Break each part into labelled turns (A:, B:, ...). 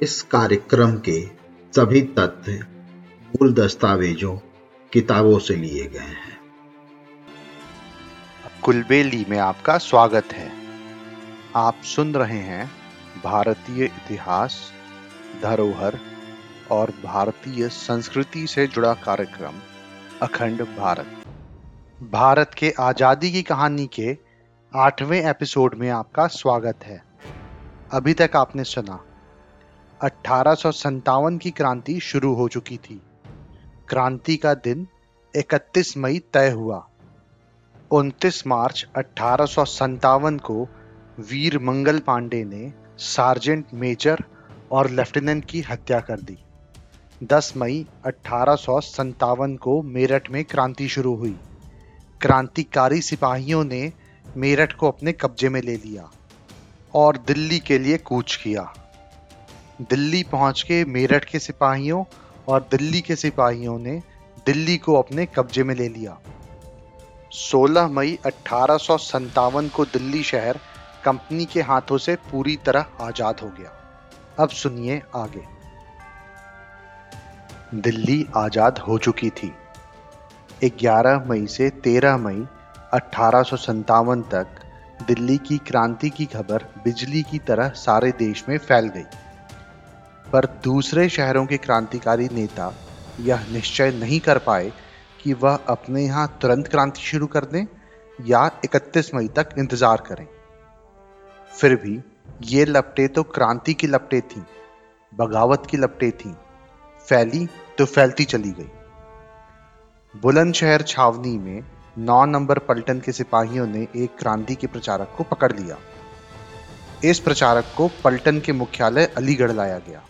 A: इस कार्यक्रम के सभी तथ्य मूल दस्तावेजों, किताबों से लिए गए हैं।
B: कुलबेली में आपका स्वागत है। आप सुन रहे हैं भारतीय इतिहास, धरोहर और भारतीय संस्कृति से जुड़ा कार्यक्रम, अखंड भारत। भारत के आज़ादी की कहानी के आठवें एपिसोड में आपका स्वागत है। अभी तक आपने सुना अठारह की क्रांति शुरू हो चुकी थी। क्रांति का दिन 31 मई तय हुआ। 29 मार्च अठारह को वीर मंगल पांडे ने सार्जेंट मेजर और लेफ्टिनेंट की हत्या कर दी। 10 मई अठारह को मेरठ में क्रांति शुरू हुई। क्रांतिकारी सिपाहियों ने मेरठ को अपने कब्जे में ले लिया और दिल्ली के लिए कूच किया। दिल्ली पहुँच के मेरठ के सिपाहियों और दिल्ली के सिपाहियों ने दिल्ली को अपने कब्जे में ले लिया। 16 मई अठारह को दिल्ली शहर कंपनी के हाथों से पूरी तरह आज़ाद हो गया। अब सुनिए आगे। दिल्ली आज़ाद हो चुकी थी। 11 मई से 13 मई अठारह तक दिल्ली की क्रांति की खबर बिजली की तरह सारे देश में फैल गई। पर दूसरे शहरों के क्रांतिकारी नेता यह निश्चय नहीं कर पाए कि वह अपने यहाँ तुरंत क्रांति शुरू कर दें या 31 मई तक इंतज़ार करें। फिर भी ये लपटे तो क्रांति की लपटे थीं, बगावत की लपटे थीं, फैली तो फैलती चली गई। बुलंदशहर छावनी में नौ नंबर पलटन के सिपाहियों ने एक क्रांति के प्रचारक को पकड़ लिया। इस प्रचारक को पलटन के मुख्यालय अलीगढ़ लाया गया।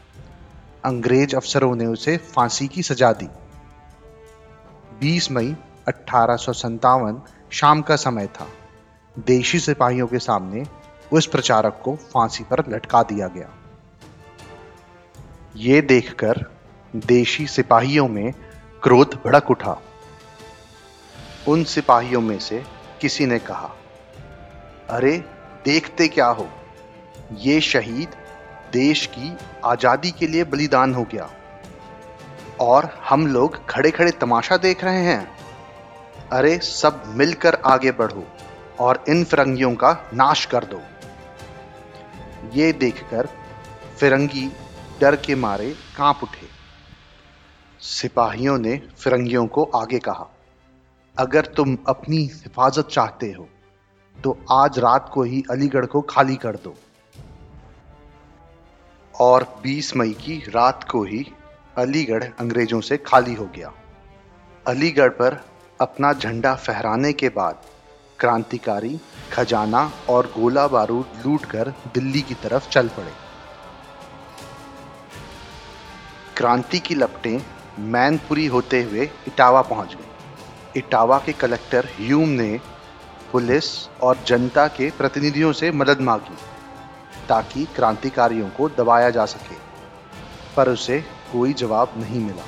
B: अंग्रेज़ अफसरों ने उसे फांसी की सजा दी। 20 मई अठारह शाम का समय था। देशी सिपाहियों के सामने उस प्रचारक को फांसी पर लटका दिया गया। ये देखकर देशी सिपाहियों में क्रोध भड़क उठा। उन सिपाहियों में से किसी ने कहा, अरे, देखते क्या हो? ये शहीद देश की आज़ादी के लिए बलिदान हो गया। और हम लोग खड़े खड़े तमाशा देख रहे हैं। अरे, सब मिलकर आगे बढ़ो और इन फिरंगियों का नाश कर दो। ये देखकर फिरंगी डर के मारे काँप उठे। सिपाहियों ने फिरंगियों को आगे कहा, अगर तुम अपनी हिफाजत चाहते हो तो आज रात को ही अलीगढ़ को खाली कर दो। और 20 मई की रात को ही अलीगढ़ अंग्रेज़ों से खाली हो गया। अलीगढ़ पर अपना झंडा फहराने के बाद क्रांतिकारी खजाना और गोला बारूद लूटकर दिल्ली की तरफ़ चल पड़े। क्रांति की लपटें मैनपुरी होते हुए इटावा पहुँच गई। इटावा के कलेक्टर ह्यूम ने पुलिस और जनता के प्रतिनिधियों से मदद मांगी। ताकि क्रांतिकारियों को दबाया जा सके, पर उसे कोई जवाब नहीं मिला।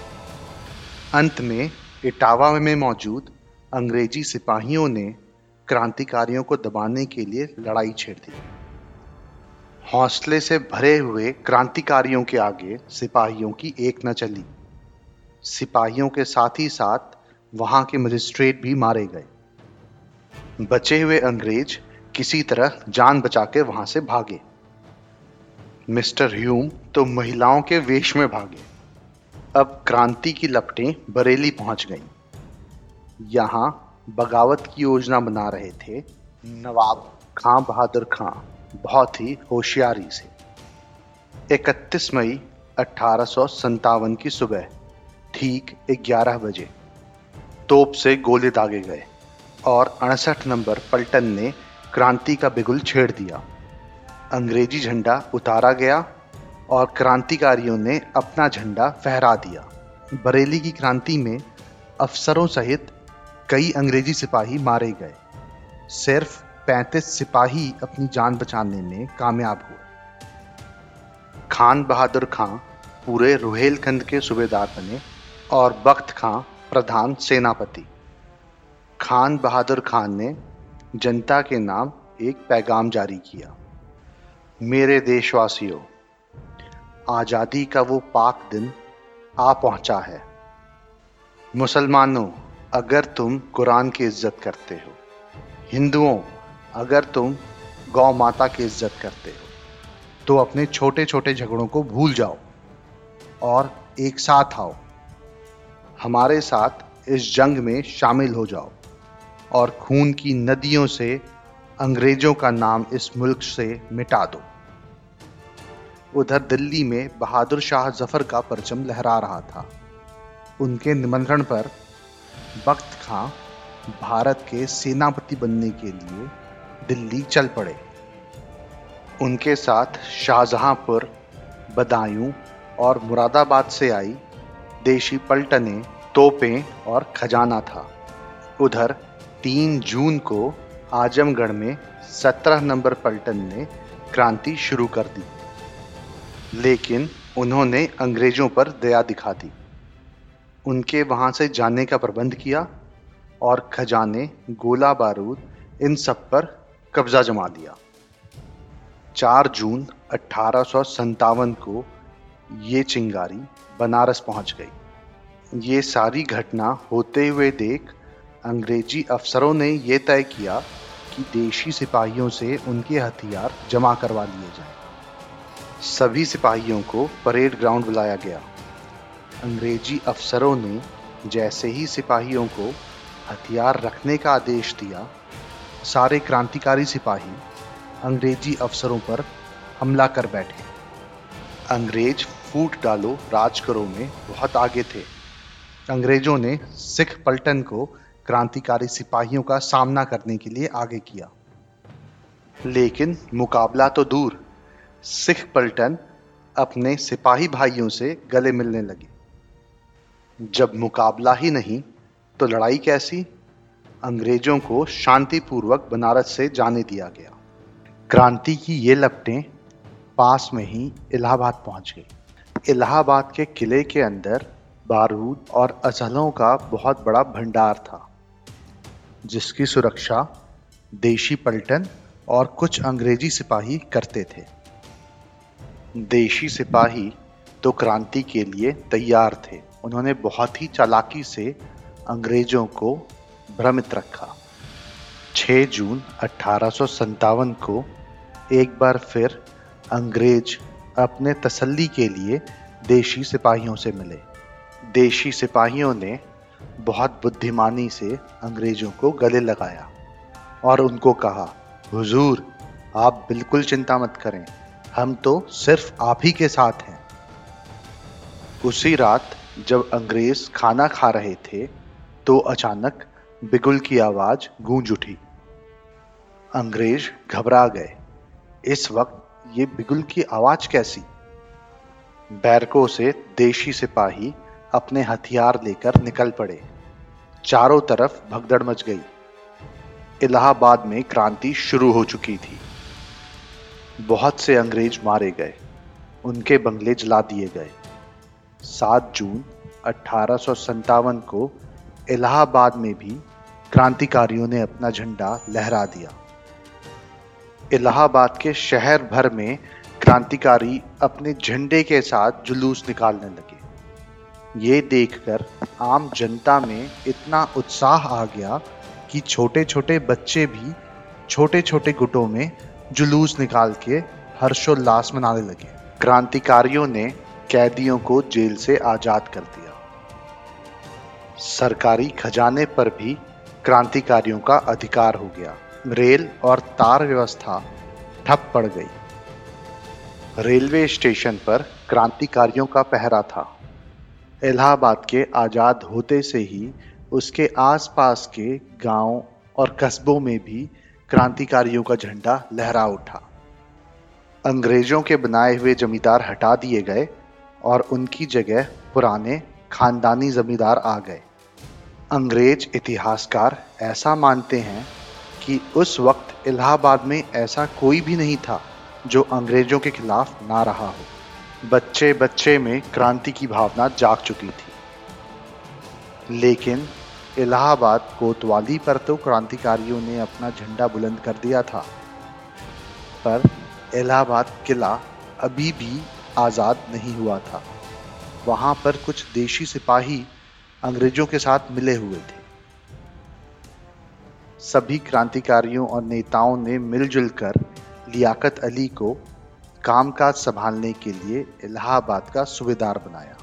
B: अंत में इटावा में मौजूद अंग्रेज़ी सिपाहियों ने क्रांतिकारियों को दबाने के लिए लड़ाई छेड़ दी। हौसले से भरे हुए क्रांतिकारियों के आगे सिपाहियों की एक न चली। सिपाहियों के साथ ही साथ वहाँ के मजिस्ट्रेट भी मारे गए। बचे हुए अंग्रेज़ किसी तरह जान बचा के वहाँ से भागे। मिस्टर ह्यूम तो महिलाओं के वेश में भागे। अब क्रांति की लपटें बरेली पहुँच गईं। यहाँ बगावत की योजना बना रहे थे नवाब खां बहादुर खां, बहुत ही होशियारी से। 31 मई अठारह सौ सत्तावन की सुबह, ठीक 11 बजे, तोप से गोले दागे गए और अड़सठ नंबर पलटन ने क्रांति का बिगुल छेड़ दिया। अंग्रेज़ी झंडा उतारा गया और क्रांतिकारियों ने अपना झंडा फहरा दिया। बरेली की क्रांति में अफसरों सहित कई अंग्रेज़ी सिपाही मारे गए। सिर्फ़ 35 सिपाही अपनी जान बचाने में कामयाब हुए। खान बहादुर खां पूरे रुहेलखंड के सूबेदार बने और बख्त खां प्रधान सेनापति। खान बहादुर खान ने जनता के नाम एक पैगाम जारी किया। मेरे देशवासियों, आज़ादी का वो पाक दिन आ पहुँचा है। मुसलमानों, अगर तुम कुरान की इज़्ज़त करते हो, हिंदुओं, अगर तुम गौ माता की इज़्ज़त करते हो तो अपने छोटे छोटे झगड़ों को भूल जाओ और एक साथ आओ। हमारे साथ इस जंग में शामिल हो जाओ और खून की नदियों से अंग्रेज़ों का नाम इस मुल्क से मिटा दो। उधर दिल्ली में बहादुर शाह ज़फ़र का परचम लहरा रहा था। उनके निमंत्रण पर बख्त खां भारत के सेनापति बनने के लिए दिल्ली चल पड़े। उनके साथ शाहजहांपुर, बदायूं और मुरादाबाद से आई देशी पलटने, तोपें और खजाना था। उधर तीन जून को आजमगढ़ में सत्रह नंबर पलटन ने क्रांति शुरू कर दी। लेकिन उन्होंने अंग्रेज़ों पर दया दिखा दी। उनके वहाँ से जाने का प्रबंध किया और खजाने, गोला बारूद, इन सब पर कब्जा जमा लिया। 4 जून अठारह को ये चिंगारी बनारस पहुँच गई। ये सारी घटना होते हुए देख अंग्रेज़ी अफसरों ने यह तय किया कि देशी सिपाहियों से उनके हथियार जमा करवा लिए जाएँ। सभी सिपाहियों को परेड ग्राउंड बुलाया गया। अंग्रेज़ी अफसरों ने जैसे ही सिपाहियों को हथियार रखने का आदेश दिया, सारे क्रांतिकारी सिपाही अंग्रेज़ी अफसरों पर हमला कर बैठे। अंग्रेज़ फूट डालो राज करो में बहुत आगे थे। अंग्रेज़ों ने सिख पलटन को क्रांतिकारी सिपाहियों का सामना करने के लिए आगे किया। लेकिन मुकाबला तो दूर। सिख पलटन अपने सिपाही भाइयों से गले मिलने लगे। जब मुकाबला ही नहीं तो लड़ाई कैसी? अंग्रेज़ों को शांतिपूर्वक बनारस से जाने दिया गया। क्रांति की ये लपटें पास में ही इलाहाबाद पहुँच गई। इलाहाबाद के किले के अंदर बारूद और असलों का बहुत बड़ा भंडार था। जिसकी सुरक्षा देशी पलटन और कुछ अंग्रेज़ी सिपाही करते थे। देशी सिपाही तो क्रांति के लिए तैयार थे। उन्होंने बहुत ही चालाकी से अंग्रेज़ों को भ्रमित रखा। 6 जून अठारह को एक बार फिर अंग्रेज़ अपने तसल्ली के लिए देशी सिपाहियों से मिले। देशी सिपाहियों ने बहुत बुद्धिमानी से अंग्रेज़ों को गले लगाया और उनको कहा, हुजूर, आप बिल्कुल चिंता मत करें, हम तो सिर्फ़ आप ही के साथ हैं। उसी रात जब अंग्रेज़ खाना खा रहे थे तो अचानक बिगुल की आवाज़ गूंज उठी। अंग्रेज़ घबरा गए, इस वक्त ये बिगुल की आवाज़ कैसी? बैरकों से देशी सिपाही अपने हथियार लेकर निकल पड़े। चारों तरफ़ भगदड़ मच गई। इलाहाबाद में क्रांति शुरू हो चुकी थी। बहुत से अंग्रेज़ मारे गए। उनके बंगले जला दिए गए। 7 जून अठारह सौ सत्तावन को इलाहाबाद में भी क्रांतिकारियों ने अपना झंडा लहरा दिया। इलाहाबाद के शहर भर में क्रांतिकारी अपने झंडे के साथ जुलूस निकालने लगे। ये देखकर आम जनता में इतना उत्साह आ गया कि छोटे छोटे बच्चे भी छोटे छोटे गुटों में जुलूस निकाल के हर्षोल्लास मनाने लगे। क्रांतिकारियों ने कैदियों को जेल से आज़ाद कर दिया। सरकारी खजाने पर भी क्रांतिकारियों का अधिकार हो गया। रेल और तार व्यवस्था ठप पड़ गई। रेलवे स्टेशन पर क्रांतिकारियों का पहरा था। इलाहाबाद के आज़ाद होते से ही उसके आसपास के गाँव और कस्बों में भी क्रांतिकारियों का झंडा लहरा उठा। अंग्रेज़ों के बनाए हुए जमींदार हटा दिए गए और उनकी जगह पुराने खानदानी जमींदार आ गए। अंग्रेज़ इतिहासकार ऐसा मानते हैं कि उस वक्त इलाहाबाद में ऐसा कोई भी नहीं था जो अंग्रेज़ों के खिलाफ ना रहा हो। बच्चे बच्चे में क्रांति की भावना जाग चुकी थी। लेकिन इलाहाबाद कोतवाली पर तो क्रांतिकारियों ने अपना झंडा बुलंद कर दिया था। पर इलाहाबाद किला अभी भी आज़ाद नहीं हुआ था। वहाँ पर कुछ देशी सिपाही अंग्रेज़ों के साथ मिले हुए थे। सभी क्रांतिकारियों और नेताओं ने मिलजुल कर लियाकत अली को कामकाज संभालने के लिए इलाहाबाद का सूबेदार बनाया।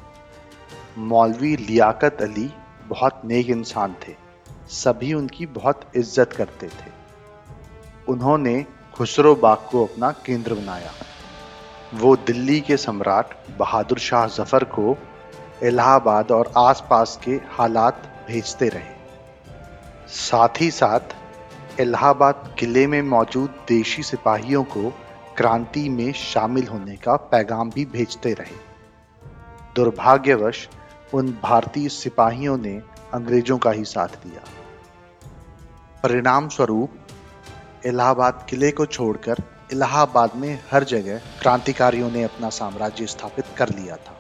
B: मौलवी लियाकत अली बहुत नेक इंसान थे। सभी उनकी बहुत इज़्ज़त करते थे। उन्होंने खुसरो बाग को अपना केंद्र बनाया। वो दिल्ली के सम्राट बहादुर शाह ज़फ़र को इलाहाबाद और आसपास के हालात भेजते रहे। साथ ही साथ इलाहाबाद किले में मौजूद देशी सिपाहियों को क्रांति में शामिल होने का पैगाम भी भेजते रहे। दुर्भाग्यवश, उन भारतीय सिपाहियों ने अंग्रेज़ों का ही साथ दिया। परिणाम स्वरूप इलाहाबाद किले को छोड़कर इलाहाबाद में हर जगह क्रांतिकारियों ने अपना साम्राज्य स्थापित कर लिया था।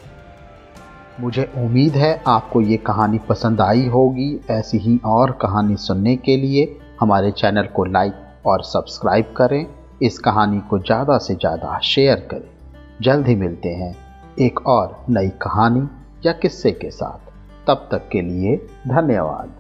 A: मुझे उम्मीद है आपको ये कहानी पसंद आई होगी। ऐसी ही और कहानी सुनने के लिए हमारे चैनल को लाइक और सब्सक्राइब करें। इस कहानी को ज़्यादा से ज़्यादा शेयर करें। जल्द ही मिलते हैं एक और नई कहानी या किस्से के साथ। तब तक के लिए धन्यवाद।